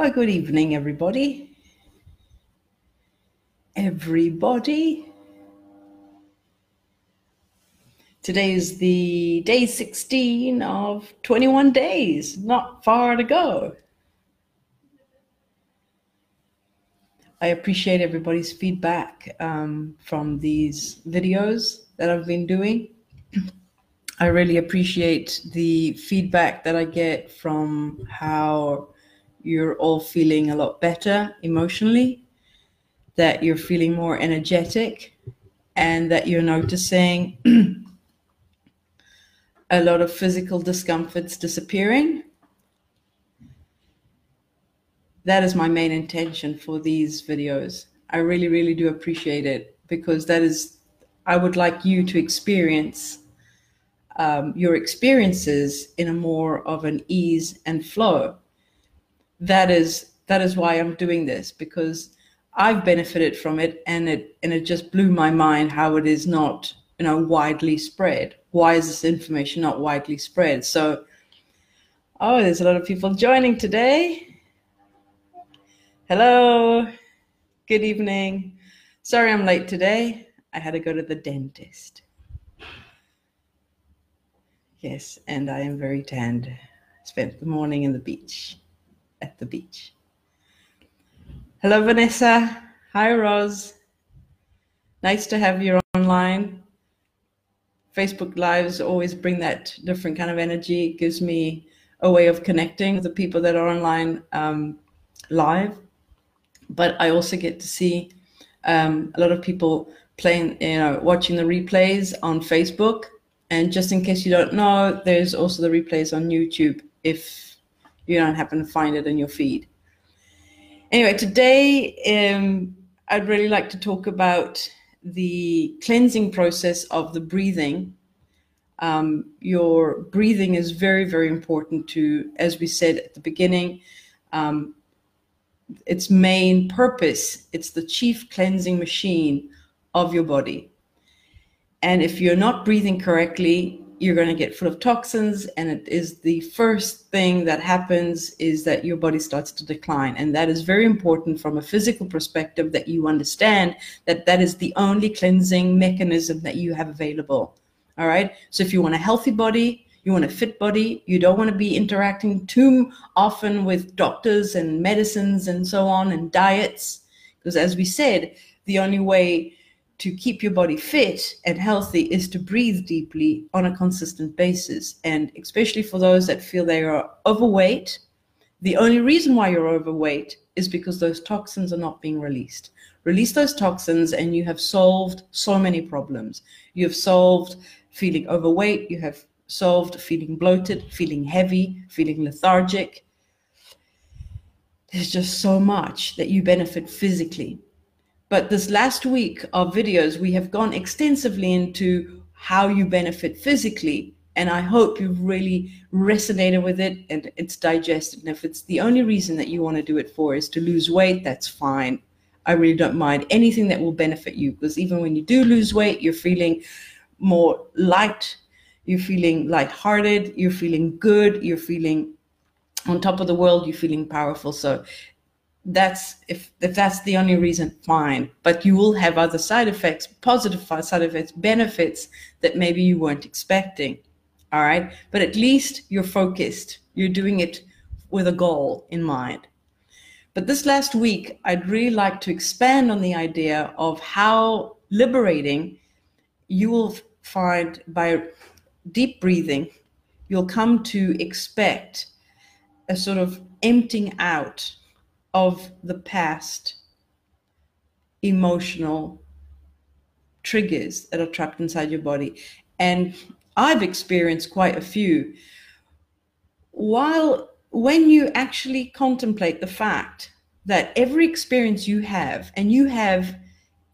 Well, good evening, everybody. Everybody. Today is the day 16 of 21 days, not far to go. I appreciate everybody's feedback um, from these videos that I've been doing. I really appreciate the feedback that I get from how you're all feeling a lot better emotionally, that you're feeling more energetic, and that you're noticing a lot of physical discomforts disappearing. That is my main intention for these videos. I really, really do appreciate it because that is, I would like you to experience um, your experiences in a more of an ease and flow that is that is why I'm doing this because I've benefited from it and it and it just blew my mind how it is not you know widely spread. Why is this information not widely spread? So oh there's a lot of people joining today. Hello. Good evening. Sorry I'm late today. I had to go to the dentist. Yes, and I am very tanned. Spent the morning in the beach at the beach. Hello, Vanessa. Hi, Rose. Nice to have you online. Facebook Lives always bring that different kind of energy. It gives me a way of connecting with the people that are online um, live. But I also get to see um, a lot of people playing, you know, watching the replays on Facebook. And just in case you don't know, there's also the replays on YouTube if you don't happen to find it in your feed. Anyway, today um, I'd really like to talk about the cleansing process of the breathing. Um, your breathing is very, very important to, as we said at the beginning, um, its main purpose, it's the chief cleansing machine of your body. And if you're not breathing correctly, you're going to get full of toxins and it is the first thing that happens is that your body starts to decline. And that is very important from a physical perspective that you understand that that is the only cleansing mechanism that you have available. All right? So if you want a healthy body you want a fit body you don't want to be interacting too often with doctors and medicines and so on and diets. Because as we said the only way to keep your body fit and healthy is to breathe deeply on a consistent basis. And especially for those that feel they are overweight, the only reason why you're overweight is because those toxins are not being released. Release those toxins, and you have solved so many problems. You have solved feeling overweight, you have solved feeling bloated, feeling heavy, feeling lethargic. There's just so much that you benefit physically but this last week of videos, we have gone extensively into how you benefit physically. And I hope you've really resonated with it and it's digested. And if it's the only reason that you want to do it for is to lose weight, that's fine. I really don't mind anything that will benefit you because even when you do lose weight, you're feeling more light, you're feeling lighthearted, you're feeling good, you're feeling on top of the world, you're feeling powerful. So that's if if that's the only reason fine. But you will have other side effects positive side effects benefits that maybe you weren't expecting all right? But at least you're focused. You're doing it with a goal in mind. But this last week i'd really like to expand on the idea of how liberating you will find by deep breathing you'll come to expect a sort of emptying out of the past emotional triggers that are trapped inside your body. And I've experienced quite a few. While when you actually contemplate the fact that every experience you have, and you have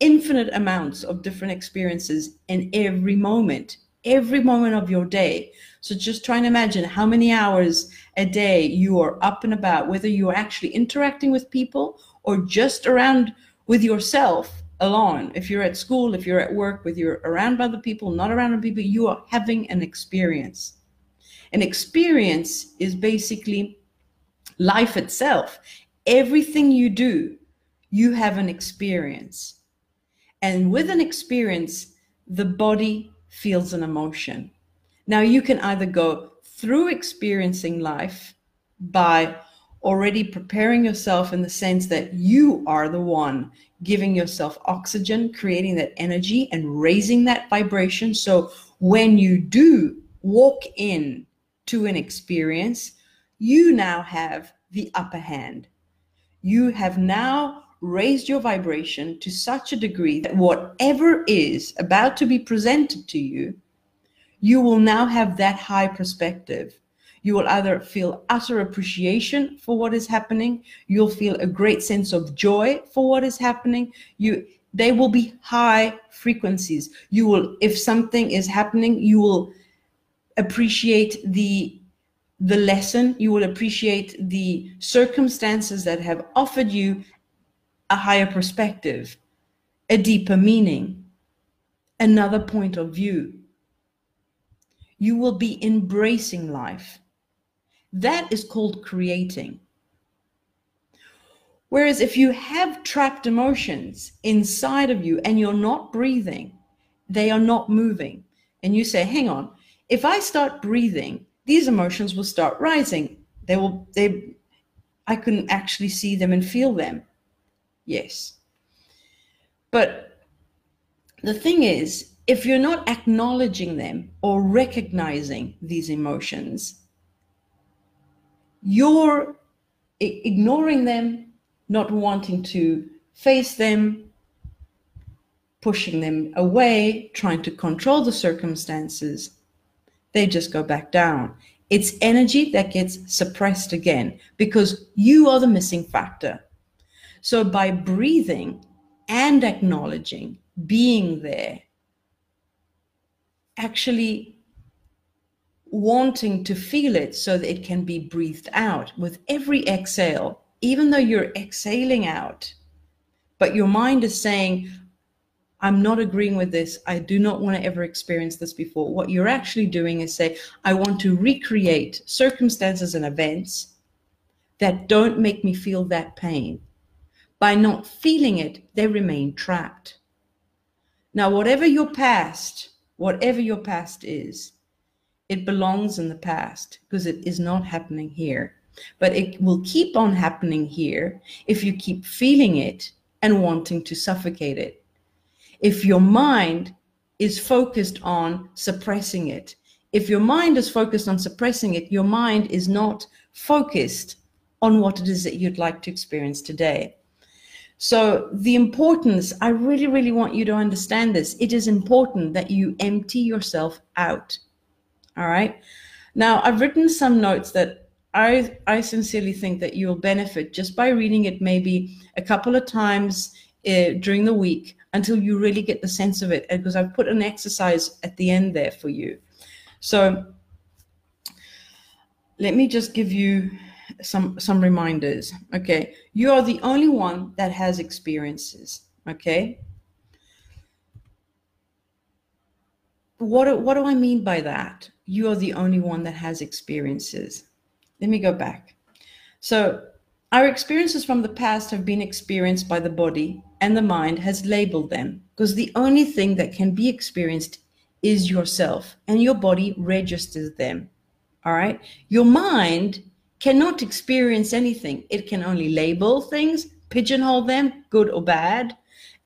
infinite amounts of different experiences in every moment, every moment of your day. So just try and imagine how many hours a day you are up and about, whether you are actually interacting with people or just around with yourself alone. If you're at school, if you're at work, whether you're around other people, not around other people, you are having an experience. An experience is basically life itself. everything you do, you have an experience. And with an experience, the body feels an emotion. Now, you can either go through experiencing life by already preparing yourself in the sense that you are the one giving yourself oxygen, creating that energy, and raising that vibration. So when you do walk in to an experience, you now have the upper hand. You have now raised your vibration to such a degree that whatever is about to be presented to you, you will now have that high perspective you will either feel utter appreciation for what is happening, you'll feel a great sense of joy for what is happening. You they will be high frequencies. You will if something is happening, you will appreciate the the lesson, you will appreciate the circumstances that have offered you a higher perspective, a deeper meaning, another point of view. You will be embracing life. That is called creating. Whereas if you have trapped emotions inside of you and you're not breathing, they are not moving. And you say, hang on, if I start breathing, these emotions will start rising. They will, they, I can actually see them and feel them. Yes. But the thing is, if you're not acknowledging them or recognizing these emotions, you're ignoring them, not wanting to face them, pushing them away, trying to control the circumstances, they just go back down. It's energy that gets suppressed again because you are the missing factor. So by breathing and acknowledging, being there, actually wanting to feel it so that it can be breathed out with every exhale, even though you're exhaling out, but your mind is saying, I'm not agreeing with this. I do not want to ever experience this before. What you're actually doing is say, I want to recreate circumstances and events that don't make me feel that pain. By not feeling it, they remain trapped. Now, whatever your past, whatever your past is, it belongs in the past because it is not happening here. But it will keep on happening here if you keep feeling it and wanting to suffocate it. If your mind is focused on suppressing it, if your mind is focused on suppressing it, your mind is not focused on what it is that you'd like to experience today. So, the importance, I really, really want you to understand this. It is important that you empty yourself out all right. Now, I've written some notes that I, I sincerely think that you'll benefit just by reading it maybe a couple of times uh, during the week until you really get the sense of it. Because I've put an exercise at the end there for you. So let me just give you some some reminders. Okay, you are the only one that has experiences. Okay. What what do I mean by that? you are the only one that has experiences. Let me go back. So, our experiences from the past have been experienced by the body, and the mind has labeled them because the only thing that can be experienced is yourself, and your body registers them. All right. Your mind cannot experience anything, it can only label things, pigeonhole them, good or bad,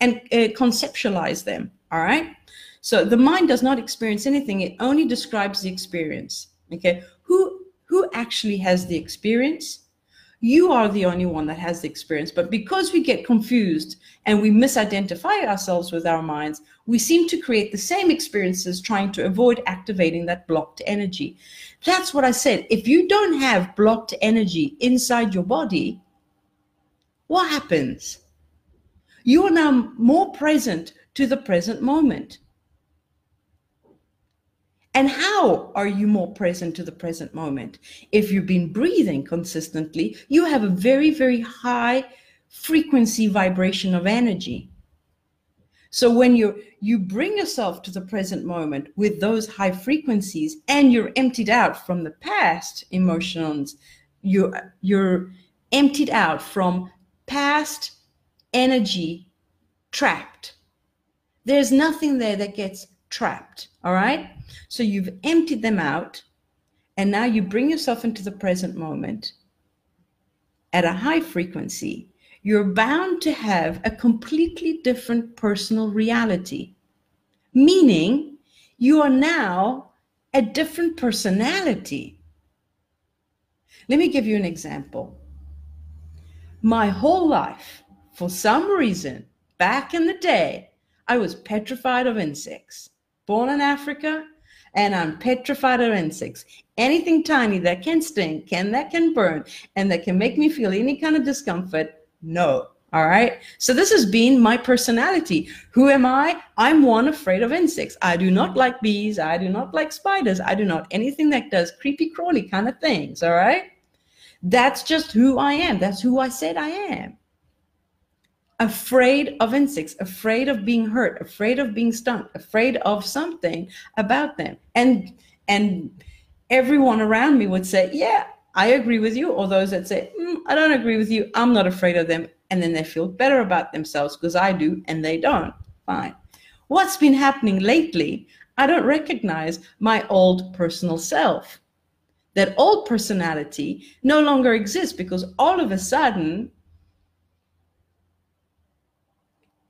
and uh, conceptualize them. All right. So the mind does not experience anything, it only describes the experience. Okay. Who who actually has the experience? You are the only one that has the experience. But because we get confused and we misidentify ourselves with our minds, we seem to create the same experiences trying to avoid activating that blocked energy. That's what I said. If you don't have blocked energy inside your body, what happens? You are now more present to the present moment. And how are you more present to the present moment? If you've been breathing consistently, you have a very, very high frequency vibration of energy. So when you you bring yourself to the present moment with those high frequencies and you're emptied out from the past emotions, you're you're emptied out from past energy trapped. There's nothing there that gets trapped. All right. So you've emptied them out. And now you bring yourself into the present moment at a high frequency. You're bound to have a completely different personal reality, meaning you are now a different personality. Let me give you an example. My whole life, for some reason, back in the day, I was petrified of insects. Born in Africa, and I'm petrified of insects. Anything tiny that can stink can that can burn and that can make me feel any kind of discomfort, no. All right. So this has been my personality. Who am I? I'm one afraid of insects. I do not like bees. I do not like spiders. I do not anything that does creepy crawly kind of things. All right. That's just who I am. That's who I said I am afraid of insects, afraid of being hurt, afraid of being stung, afraid of something about them. And and everyone around me would say, "Yeah, I agree with you," or those that say, mm, "I don't agree with you. I'm not afraid of them," and then they feel better about themselves because I do and they don't. Fine. What's been happening lately? I don't recognize my old personal self. That old personality no longer exists because all of a sudden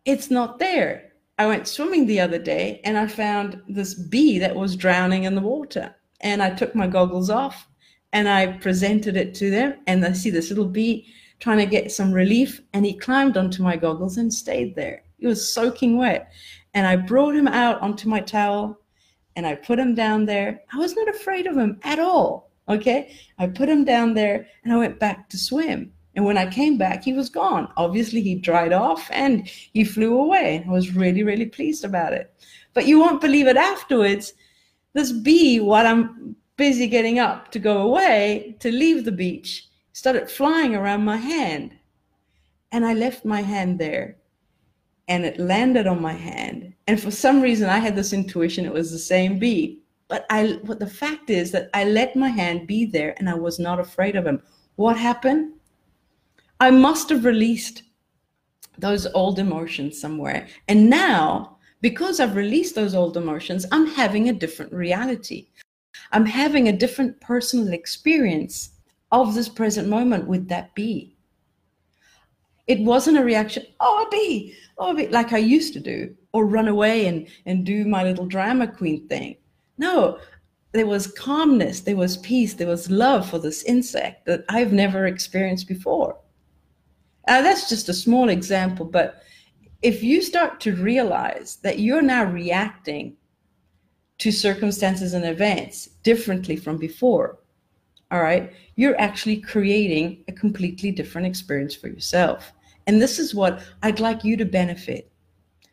it's not there. I went swimming the other day and I found this bee that was drowning in the water. And I took my goggles off and I presented it to them. And I see this little bee trying to get some relief. And he climbed onto my goggles and stayed there. He was soaking wet. And I brought him out onto my towel and I put him down there. I was not afraid of him at all. Okay. I put him down there and I went back to swim. And when I came back, he was gone. Obviously, he dried off and he flew away. I was really, really pleased about it. But you won't believe it afterwards. This bee, while I'm busy getting up to go away, to leave the beach, started flying around my hand. And I left my hand there and it landed on my hand. And for some reason, I had this intuition it was the same bee. But I, what the fact is that I let my hand be there and I was not afraid of him. What happened? I must have released those old emotions somewhere. And now, because I've released those old emotions, I'm having a different reality. I'm having a different personal experience of this present moment with that bee. It wasn't a reaction, oh, a bee, oh, a bee, like I used to do, or run away and, and do my little drama queen thing. No, there was calmness, there was peace, there was love for this insect that I've never experienced before. Uh, that's just a small example, but if you start to realize that you're now reacting to circumstances and events differently from before, all right, you're actually creating a completely different experience for yourself. And this is what I'd like you to benefit.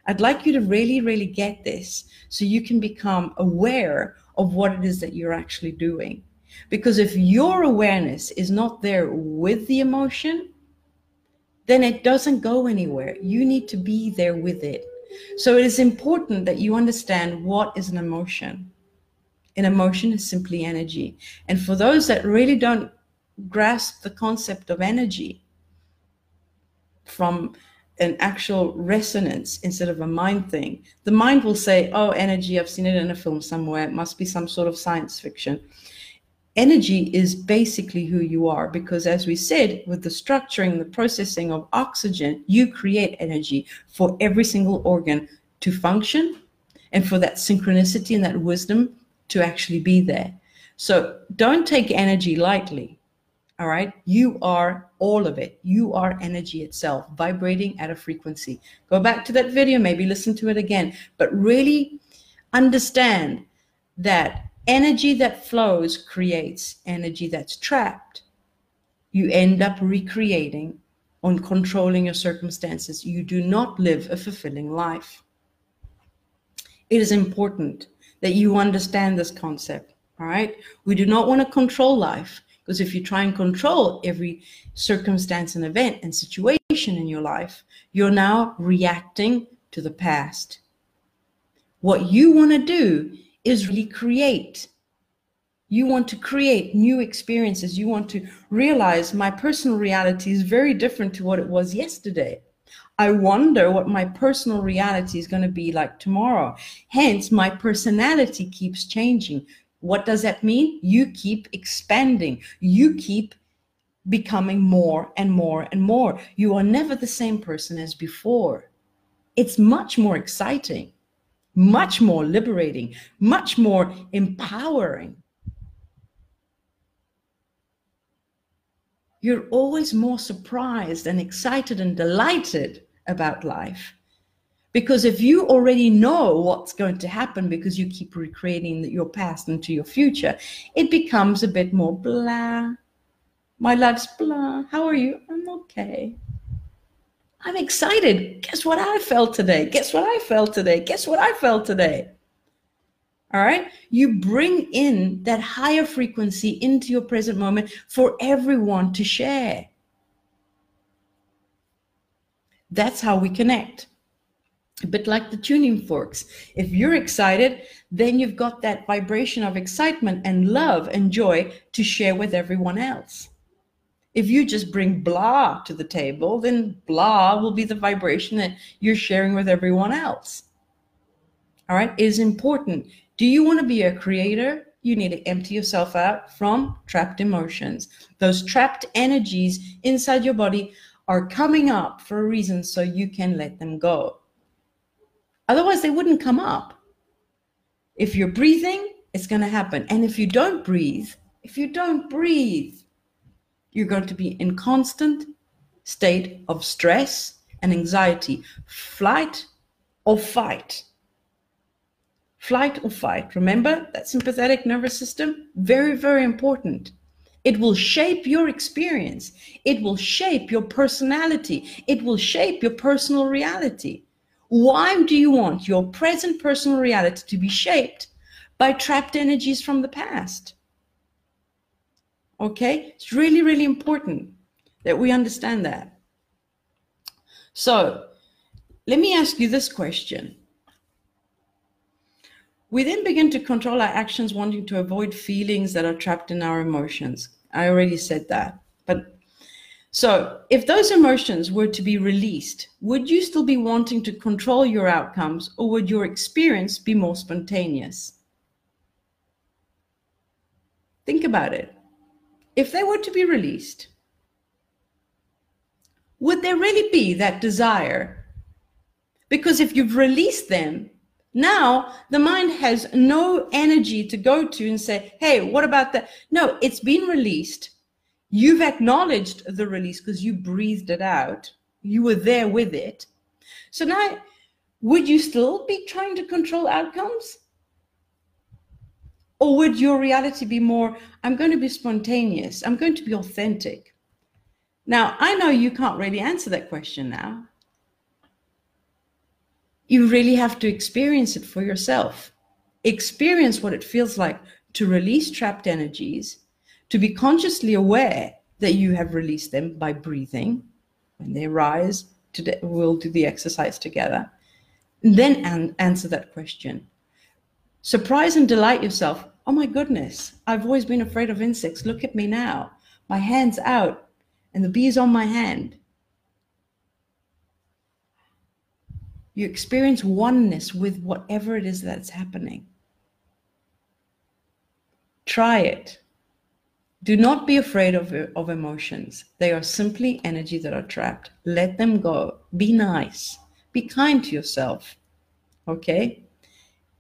I'd like you to really, really get this so you can become aware of what it is that you're actually doing. Because if your awareness is not there with the emotion, then it doesn't go anywhere. You need to be there with it. So it is important that you understand what is an emotion. An emotion is simply energy. And for those that really don't grasp the concept of energy from an actual resonance instead of a mind thing, the mind will say, Oh, energy, I've seen it in a film somewhere. It must be some sort of science fiction energy is basically who you are because as we said with the structuring the processing of oxygen you create energy for every single organ to function and for that synchronicity and that wisdom to actually be there. So don't take energy lightly all right? You are all of it. You are energy itself vibrating at a frequency. Go back to that video maybe listen to it again. But really understand that energy that flows creates energy that's trapped. You end up recreating on controlling your circumstances. You do not live a fulfilling life. It is important that you understand this concept. All right. We do not want to control life because if you try and control every circumstance and event and situation in your life, you're now reacting to the past. What you want to do is really create You want to create new experiences. You want to realize my personal reality is very different to what it was yesterday. I wonder what my personal reality is going to be like tomorrow. Hence, my personality keeps changing. What does that mean? You keep expanding. You keep becoming more and more and more. You are never the same person as before. It's much more exciting, much more liberating, much more empowering. You're always more surprised and excited and delighted about life. Because if you already know what's going to happen because you keep recreating your past into your future, it becomes a bit more blah. My life's blah. How are you? I'm okay. I'm excited. Guess what I felt today? Guess what I felt today? Guess what I felt today? All right. You bring in that higher frequency into your present moment for everyone to share. That's how we connect. A bit like the tuning forks. If you're excited, then you've got that vibration of excitement and love and joy to share with everyone else. If you just bring blah to the table, then blah will be the vibration that you're sharing with everyone else. All right, it is important. Do you want to be a creator? You need to empty yourself out from trapped emotions. Those trapped energies inside your body are coming up for a reason so you can let them go. Otherwise, they wouldn't come up. If you're breathing, it's going to happen. And if you don't breathe, if you don't breathe, you're going to be in constant state of stress and anxiety, flight or fight. Flight or fight. Remember that sympathetic nervous system? Very, very important. It will shape your experience. It will shape your personality. It will shape your personal reality. Why do you want your present personal reality to be shaped by trapped energies from the past? Okay, it's really, really important that we understand that. So, let me ask you this question we then begin to control our actions, wanting to avoid feelings that are trapped in our emotions. I already said that. But so, if those emotions were to be released, would you still be wanting to control your outcomes or would your experience be more spontaneous? Think about it. If they were to be released, would there really be that desire? Because if you've released them, now the mind has no energy to go to and say, hey, what about that? No, it's been released. You've acknowledged the release because you breathed it out. You were there with it. So now, would you still be trying to control outcomes? Or would your reality be more, I'm going to be spontaneous, I'm going to be authentic? Now, I know you can't really answer that question now you really have to experience it for yourself. Experience what it feels like to release trapped energies, to be consciously aware that you have released them by breathing. When they rise, today we'll do the exercise together. And then an- answer that question. Surprise and delight yourself. Oh my goodness, I've always been afraid of insects. Look at me now. My hand's out and the bee's on my hand. You experience oneness with whatever it is that's happening. Try it. Do not be afraid of, of emotions. They are simply energy that are trapped. Let them go. Be nice. Be kind to yourself. Okay?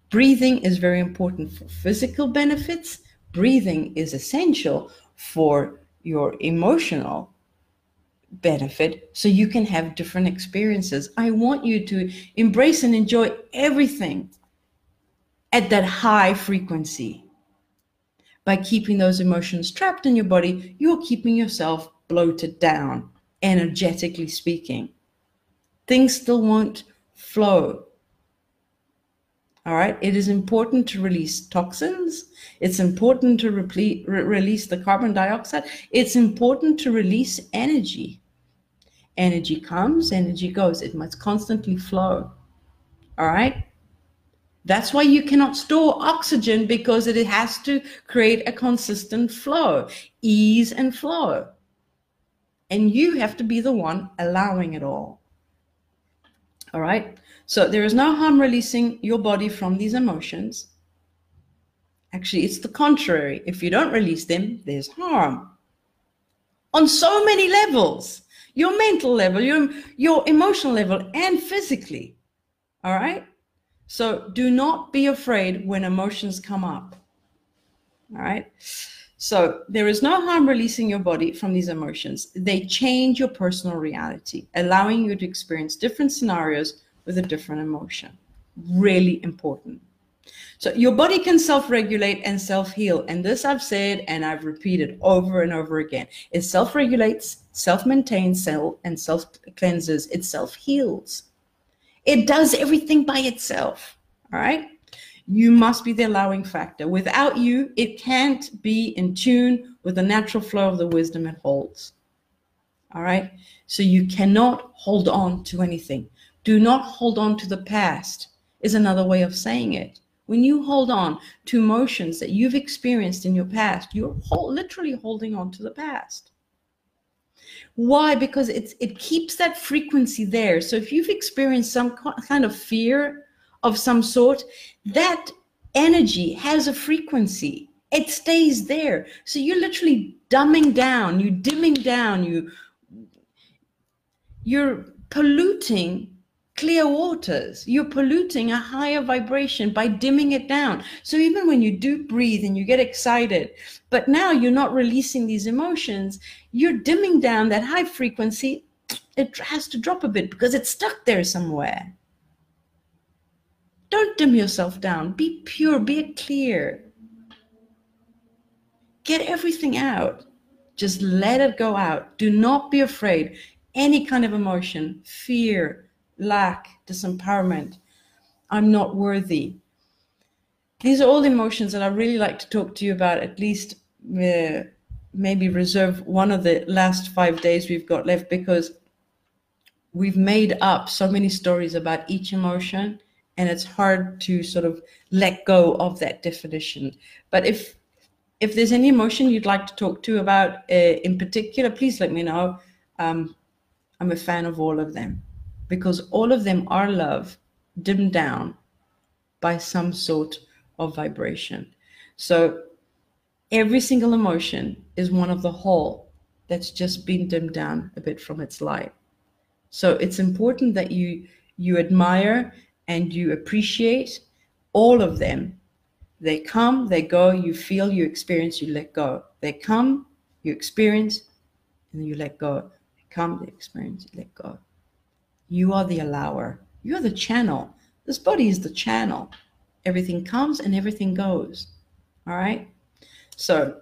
Breathing is very important for physical benefits. Breathing is essential for your emotional benefit so you can have different experiences. I want you to embrace and enjoy everything at that high frequency. By keeping those emotions trapped in your body, you're keeping yourself bloated down, energetically speaking. Things still won't flow. All right. It is important to release toxins. It's important to re- release the carbon dioxide. It's important to release energy. Energy comes, energy goes. It must constantly flow. All right. That's why you cannot store oxygen because it has to create a consistent flow, ease and flow. And you have to be the one allowing it all. All right. So there is no harm releasing your body from these emotions. Actually, it's the contrary. If you don't release them, there's harm on so many levels your mental level, your, your emotional level, and physically. All right. So do not be afraid when emotions come up. All right. So there is no harm releasing your body from these emotions. They change your personal reality, allowing you to experience different scenarios with a different emotion. Really important. So your body can self-regulate and self-heal. And this I've said and I've repeated over and over again. It self-regulates, self-maintains, self and self-cleanses, it self-heals. It does everything by itself. All right. You must be the allowing factor. Without you, it can't be in tune with the natural flow of the wisdom it holds. All right. So you cannot hold on to anything. Do not hold on to the past, is another way of saying it. When you hold on to emotions that you've experienced in your past, you're literally holding on to the past. Why? Because it's it keeps that frequency there. So if you've experienced some kind of fear of some sort, that energy has a frequency. It stays there. So you're literally dumbing down, you dimming down, you you're polluting clear waters. You're polluting a higher vibration by dimming it down. So even when you do breathe and you get excited, but now you're not releasing these emotions, you're dimming down that high frequency. It has to drop a bit because it's stuck there somewhere. Don't dim yourself down. Be pure, be clear. Get everything out. Just let it go out. Do not be afraid. Any kind of emotion, fear, lack, disempowerment, I'm not worthy. These are all emotions that I really like to talk to you about, at least uh, maybe reserve one of the last five days we've got left because we've made up so many stories about each emotion and it's hard to sort of let go of that definition. But if if there's any emotion you'd like to talk to about uh, in particular, please let me know. Um, I'm a fan of all of them because all of them are love dimmed down by some sort of vibration. So every single emotion is one of the whole that's just been dimmed down a bit from its light. So it's important that you you admire and you appreciate all of them. They come, they go, you feel, you experience, you let go. They come, you experience, and you let go. They come, they experience, you let go. You are the allower. You're the channel. This body is the channel. Everything comes and everything goes. All right? So,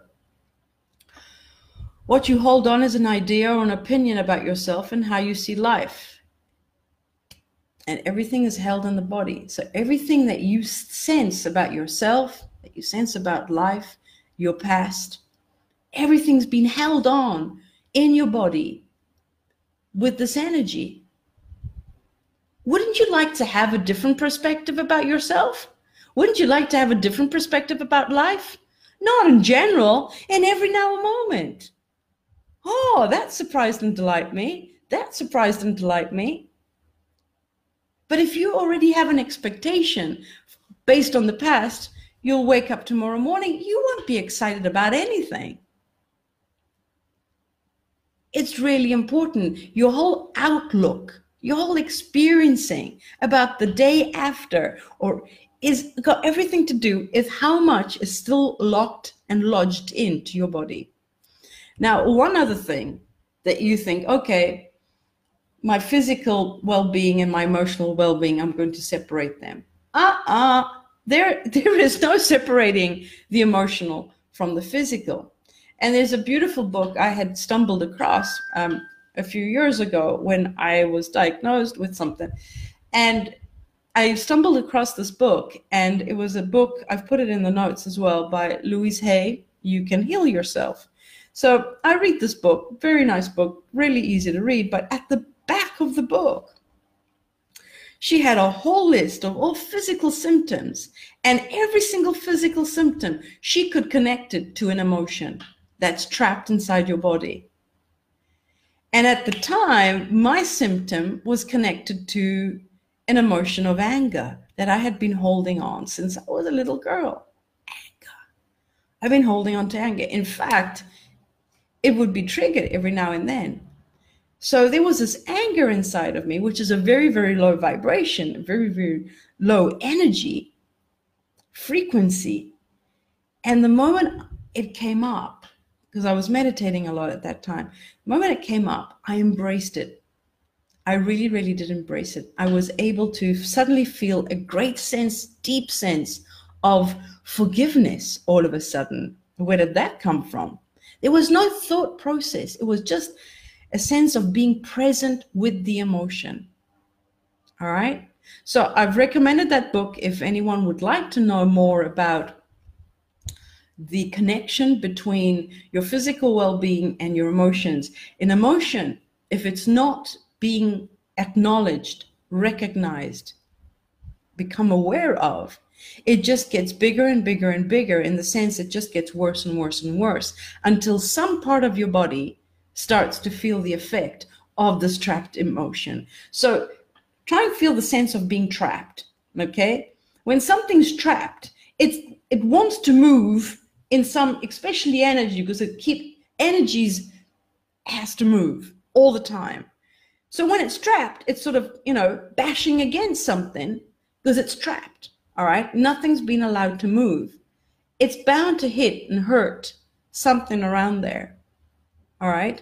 what you hold on is an idea or an opinion about yourself and how you see life. And everything is held in the body. So, everything that you sense about yourself, that you sense about life, your past, everything's been held on in your body with this energy wouldn't you like to have a different perspective about yourself? Wouldn't you like to have a different perspective about life? Not in general, in every now and moment. Oh, that surprised and delight me. That surprised and delight me. But if you already have an expectation based on the past, you'll wake up tomorrow morning, you won't be excited about anything. It's really important. Your whole outlook you're all experiencing about the day after or is got everything to do with how much is still locked and lodged into your body. Now, one other thing that you think, okay, my physical well-being and my emotional well-being, I'm going to separate them. Uh-uh. There, there is no separating the emotional from the physical. And there's a beautiful book I had stumbled across. Um, a few years ago when I was diagnosed with something. And I stumbled across this book, and it was a book, I've put it in the notes as well, by Louise Hay, You Can Heal Yourself. So I read this book, very nice book, really easy to read, but at the back of the book, She had a whole list of all physical symptoms, and every single physical symptom she could connect it to an emotion that's trapped inside your body. And at the time, my symptom was connected to an emotion of anger that I had been holding on since I was a little girl. Anger. I've been holding on to anger. In fact, it would be triggered every now and then. So there was this anger inside of me, which is a very, very low vibration, very, very low energy frequency. And the moment it came up, because I was meditating a lot at that time, the moment it came up, I embraced it. I really, really did embrace it. I was able to suddenly feel a great sense, deep sense of forgiveness all of a sudden. Where did that come from? There was no thought process. It was just a sense of being present with the emotion. All right. So I've recommended that book if anyone would like to know more about the connection between your physical well being and your emotions. In emotion, if it's not being acknowledged, recognized, become aware of, it just gets bigger and bigger and bigger in the sense it just gets worse and worse and worse until some part of your body starts to feel the effect of this trapped emotion. So try and feel the sense of being trapped. Okay. When something's trapped, it's it wants to move in some, especially energy, because it keep energies has to move all the time. So when it's trapped, it's sort of, you know, bashing against something because it's trapped. All right. Nothing's been allowed to move. It's bound to hit and hurt something around there. All right.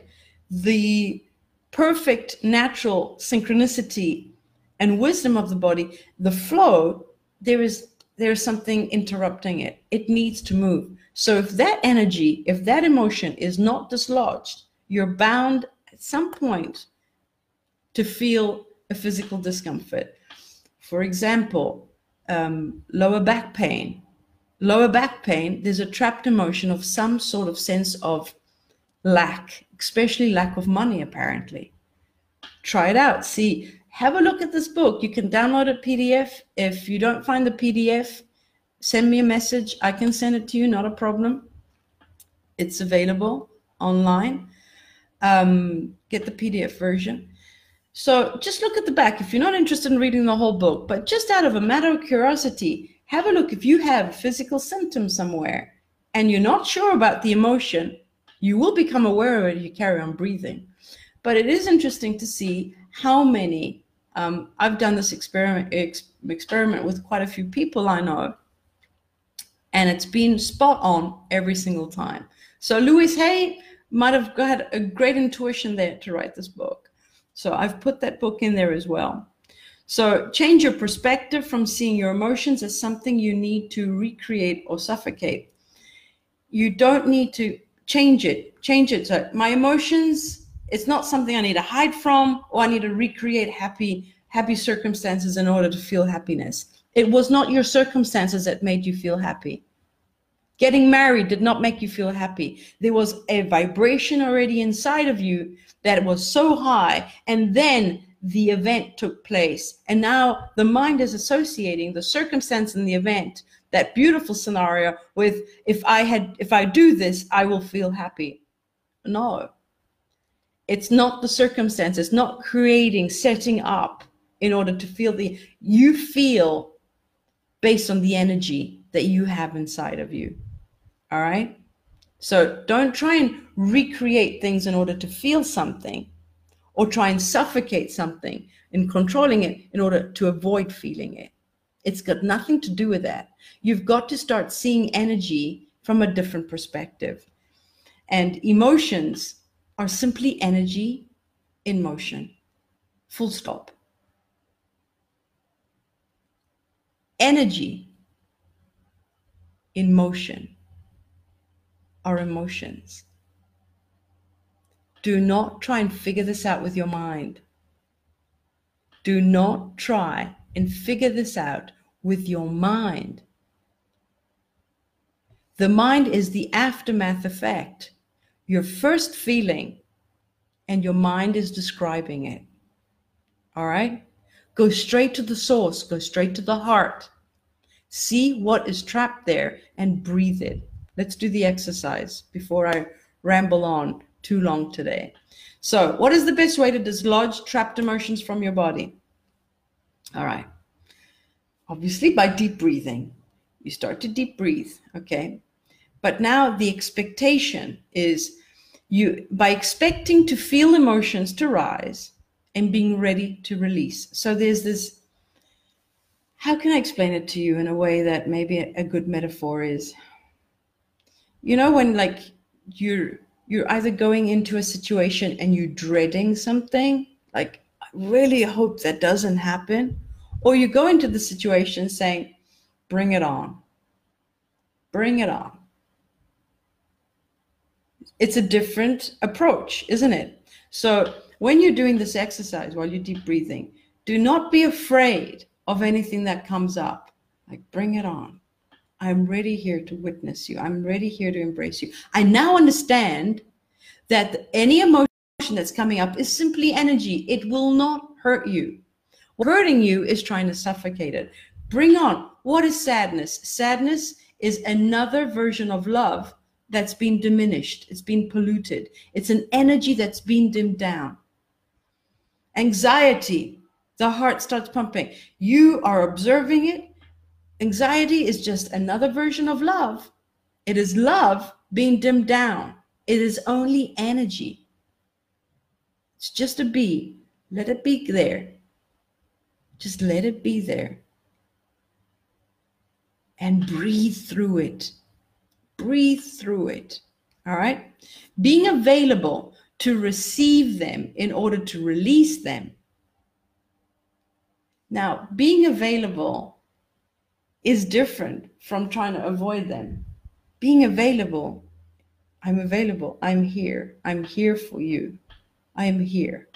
The perfect natural synchronicity and wisdom of the body, the flow, there is there's something interrupting it. It needs to move. So if that energy, if that emotion is not dislodged, you're bound at some point to feel a physical discomfort. For example, um, lower back pain. Lower back pain, there's a trapped emotion of some sort of sense of lack, especially lack of money, apparently. Try it out. See, have a look at this book. You can download a PDF. If you don't find the PDF, send me a message. I can send it to you, not a problem. It's available online. Um, get the PDF version. So just look at the back if you're not interested in reading the whole book, but just out of a matter of curiosity, have a look if you have physical symptoms somewhere and you're not sure about the emotion, you will become aware of it you carry on breathing. But it is interesting to see how many. Um, I've done this experiment ex- experiment with quite a few people I know, and it's been spot on every single time. So Louise Hay might have had a great intuition there to write this book. So I've put that book in there as well. So change your perspective from seeing your emotions as something you need to recreate or suffocate. You don't need to change it. Change it. So my emotions, it's not something I need to hide from or I need to recreate happy, happy circumstances in order to feel happiness. It was not your circumstances that made you feel happy. Getting married did not make you feel happy. There was a vibration already inside of you that was so high. And then the event took place. And now the mind is associating the circumstance and the event that beautiful scenario with if i had if i do this i will feel happy no it's not the circumstance it's not creating setting up in order to feel the you feel based on the energy that you have inside of you all right so don't try and recreate things in order to feel something or try and suffocate something in controlling it in order to avoid feeling it it's got nothing to do with that. You've got to start seeing energy from a different perspective. And emotions are simply energy in motion. Full stop. Energy in motion are emotions. Do not try and figure this out with your mind. Do not try and figure this out with your mind. The mind is the aftermath effect, your first feeling, and your mind is describing it. All right? Go straight to the source, go straight to the heart. See what is trapped there and breathe it. Let's do the exercise before I ramble on too long today. So, what is the best way to dislodge trapped emotions from your body? All right. Obviously, by deep breathing. You start to deep breathe, okay? But now the expectation is you by expecting to feel emotions to rise and being ready to release. So there's this how can I explain it to you in a way that maybe a good metaphor is? You know when like you're you're either going into a situation and you're dreading something like I really hope that doesn't happen or you go into the situation saying bring it on. Bring it on. It's a different approach isn't it? So when you're doing this exercise while you're deep breathing do not be afraid of anything that comes up like bring it on I'm ready here to witness you. I'm ready here to embrace you. I now understand that any emotion that's coming up is simply energy. It will not hurt you. Hurting you is trying to suffocate it. Bring on. What is sadness? Sadness is another version of love that's been diminished. It's been polluted. It's an energy that's been dimmed down. Anxiety, the heart starts pumping. You are observing it Anxiety is just another version of love. It is love being dimmed down. It is only energy. It's just a be. Let it be there. Just let it be there. And breathe through it. Breathe through it. All right? Being available to receive them in order to release them. Now, being available is different from trying to avoid them. Being available, I'm available, I'm here, I'm here for you, I am here.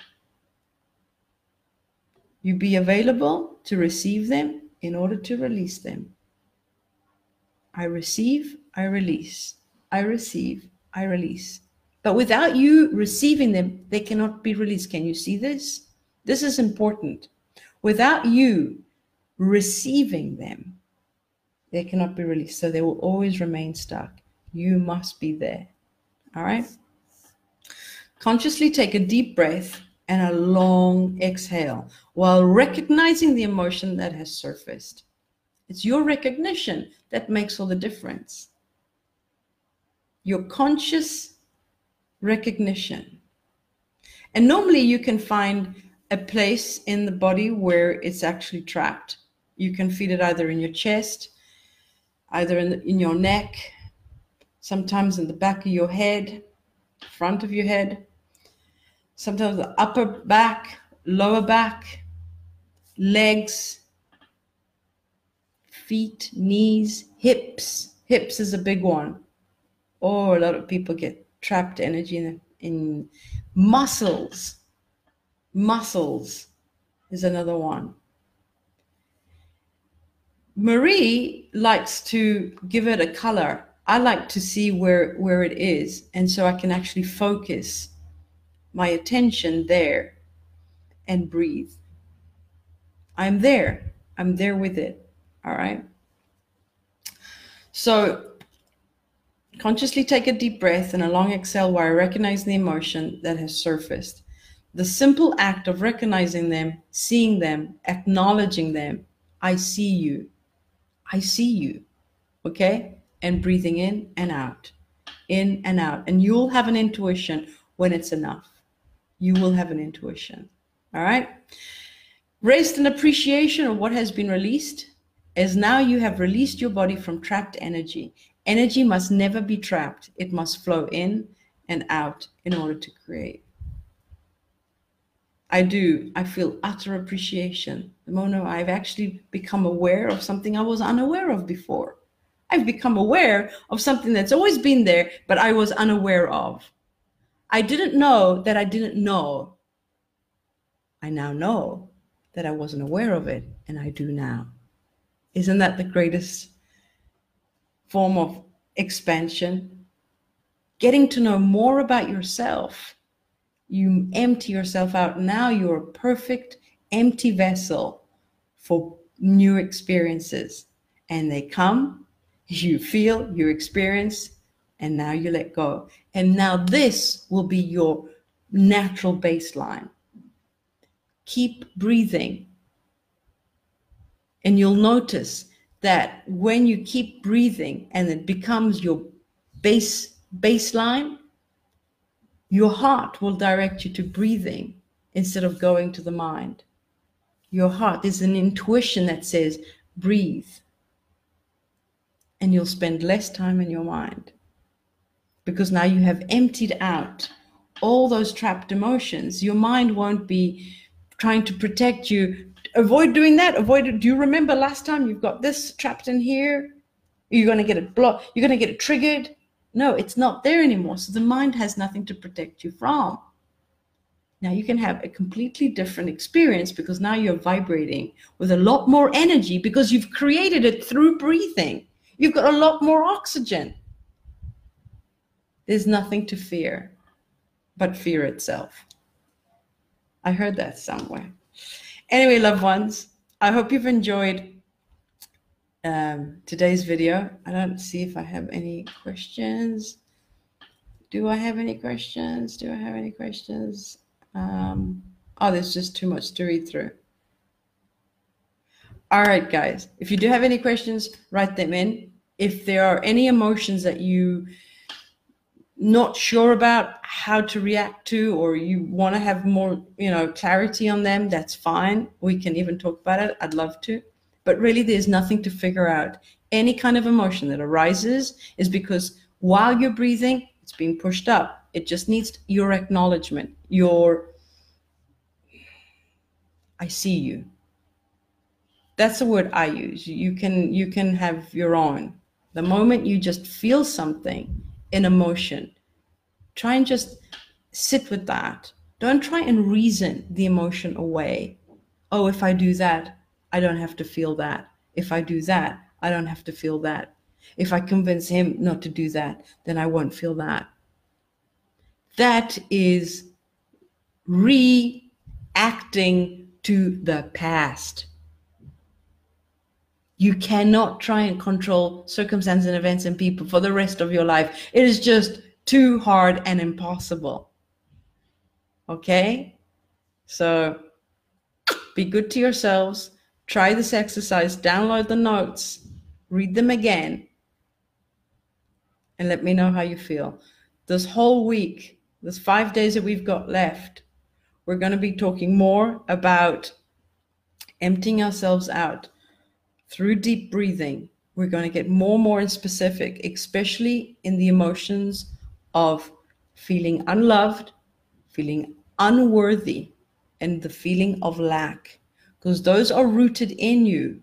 You be available to receive them in order to release them. I receive, I release. I receive, I release. But without you receiving them, they cannot be released. Can you see this? This is important. Without you receiving them, they cannot be released. So they will always remain stuck. You must be there. All right. Consciously take a deep breath and a long exhale while recognizing the emotion that has surfaced. It's your recognition that makes all the difference. Your conscious recognition. And normally you can find a place in the body where it's actually trapped. You can feel it either in your chest, either in, in your neck, sometimes in the back of your head, front of your head, sometimes the upper back, lower back, legs, feet, knees, hips. Hips is a big one. Oh, a lot of people get trapped energy in, in muscles. Muscles is another one. Marie likes to give it a color. I like to see where where it is, and so I can actually focus my attention there and breathe. I'm there. I'm there with it. All right. So consciously take a deep breath and a long exhale while I recognize the emotion that has surfaced. The simple act of recognizing them, seeing them, acknowledging them, I see you, I see you. Okay? And breathing in and out, in and out. And you'll have an intuition when it's enough. You will have an intuition. All right? Raised an appreciation of what has been released, as now you have released your body from trapped energy. Energy must never be trapped, it must flow in and out in order to create. I do. I feel utter appreciation. The moment I've actually become aware of something I was unaware of before. I've become aware of something that's always been there, but I was unaware of. I didn't know that I didn't know. I now know that I wasn't aware of it, and I do now. Isn't that the greatest form of expansion? Getting to know more about yourself you empty yourself out. Now you're a perfect empty vessel for new experiences. And they come, you feel, you experience, and now you let go. And now this will be your natural baseline. Keep breathing. And you'll notice that when you keep breathing and it becomes your base baseline, your heart will direct you to breathing instead of going to the mind. Your heart is an intuition that says, breathe. And you'll spend less time in your mind because now you have emptied out all those trapped emotions. Your mind won't be trying to protect you. Avoid doing that. Avoid it. Do you remember last time you've got this trapped in here? You're going to get it blocked. You're going to get it triggered. No, it's not there anymore. So the mind has nothing to protect you from. Now you can have a completely different experience because now you're vibrating with a lot more energy because you've created it through breathing. You've got a lot more oxygen. There's nothing to fear but fear itself. I heard that somewhere. Anyway, loved ones, I hope you've enjoyed um, today's video. I don't see if I have any questions. Do I have any questions? Do I have any questions? Um, oh, there's just too much to read through. All right, guys. If you do have any questions, write them in. If there are any emotions that you not sure about how to react to or you want to have more you know clarity on them that's fine. We can even talk about it i'd love to. But really there's nothing to figure out. Any kind of emotion that arises is because while you're breathing it's being pushed up. It just needs your acknowledgement your i see you. That's the word i use. You can you can have your own. The moment you just feel something an emotion. Try and just sit with that. Don't try and reason the emotion away. Oh, if I do that, I don't have to feel that. If I do that, I don't have to feel that. If I convince him not to do that, then I won't feel that. That is reacting to the past. You cannot try and control circumstances and events and people for the rest of your life. It is just too hard and impossible. Okay? So be good to yourselves. Try this exercise, download the notes, read them again, and let me know how you feel. This whole week, this five days that we've got left, we're going to be talking more about emptying ourselves out through deep breathing, we're going to get more and more in specific, especially in the emotions of feeling unloved, feeling unworthy, and the feeling of lack, because those are rooted in you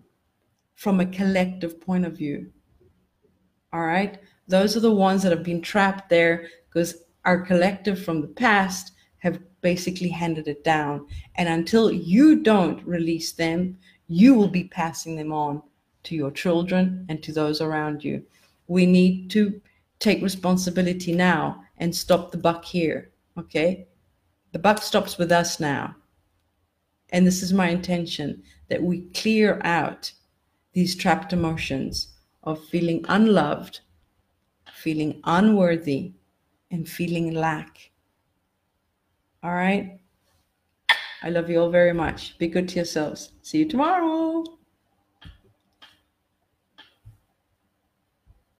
from a collective point of view. All right. Those are the ones that have been trapped there because our collective from the past have basically handed it down. And until you don't release them, you will be passing them on to your children and to those around you. We need to take responsibility now and stop the buck here. Okay? The buck stops with us now. And this is my intention that we clear out these trapped emotions of feeling unloved, feeling unworthy, and feeling lack. All right? I love you all very much. Be good to yourselves. See you tomorrow.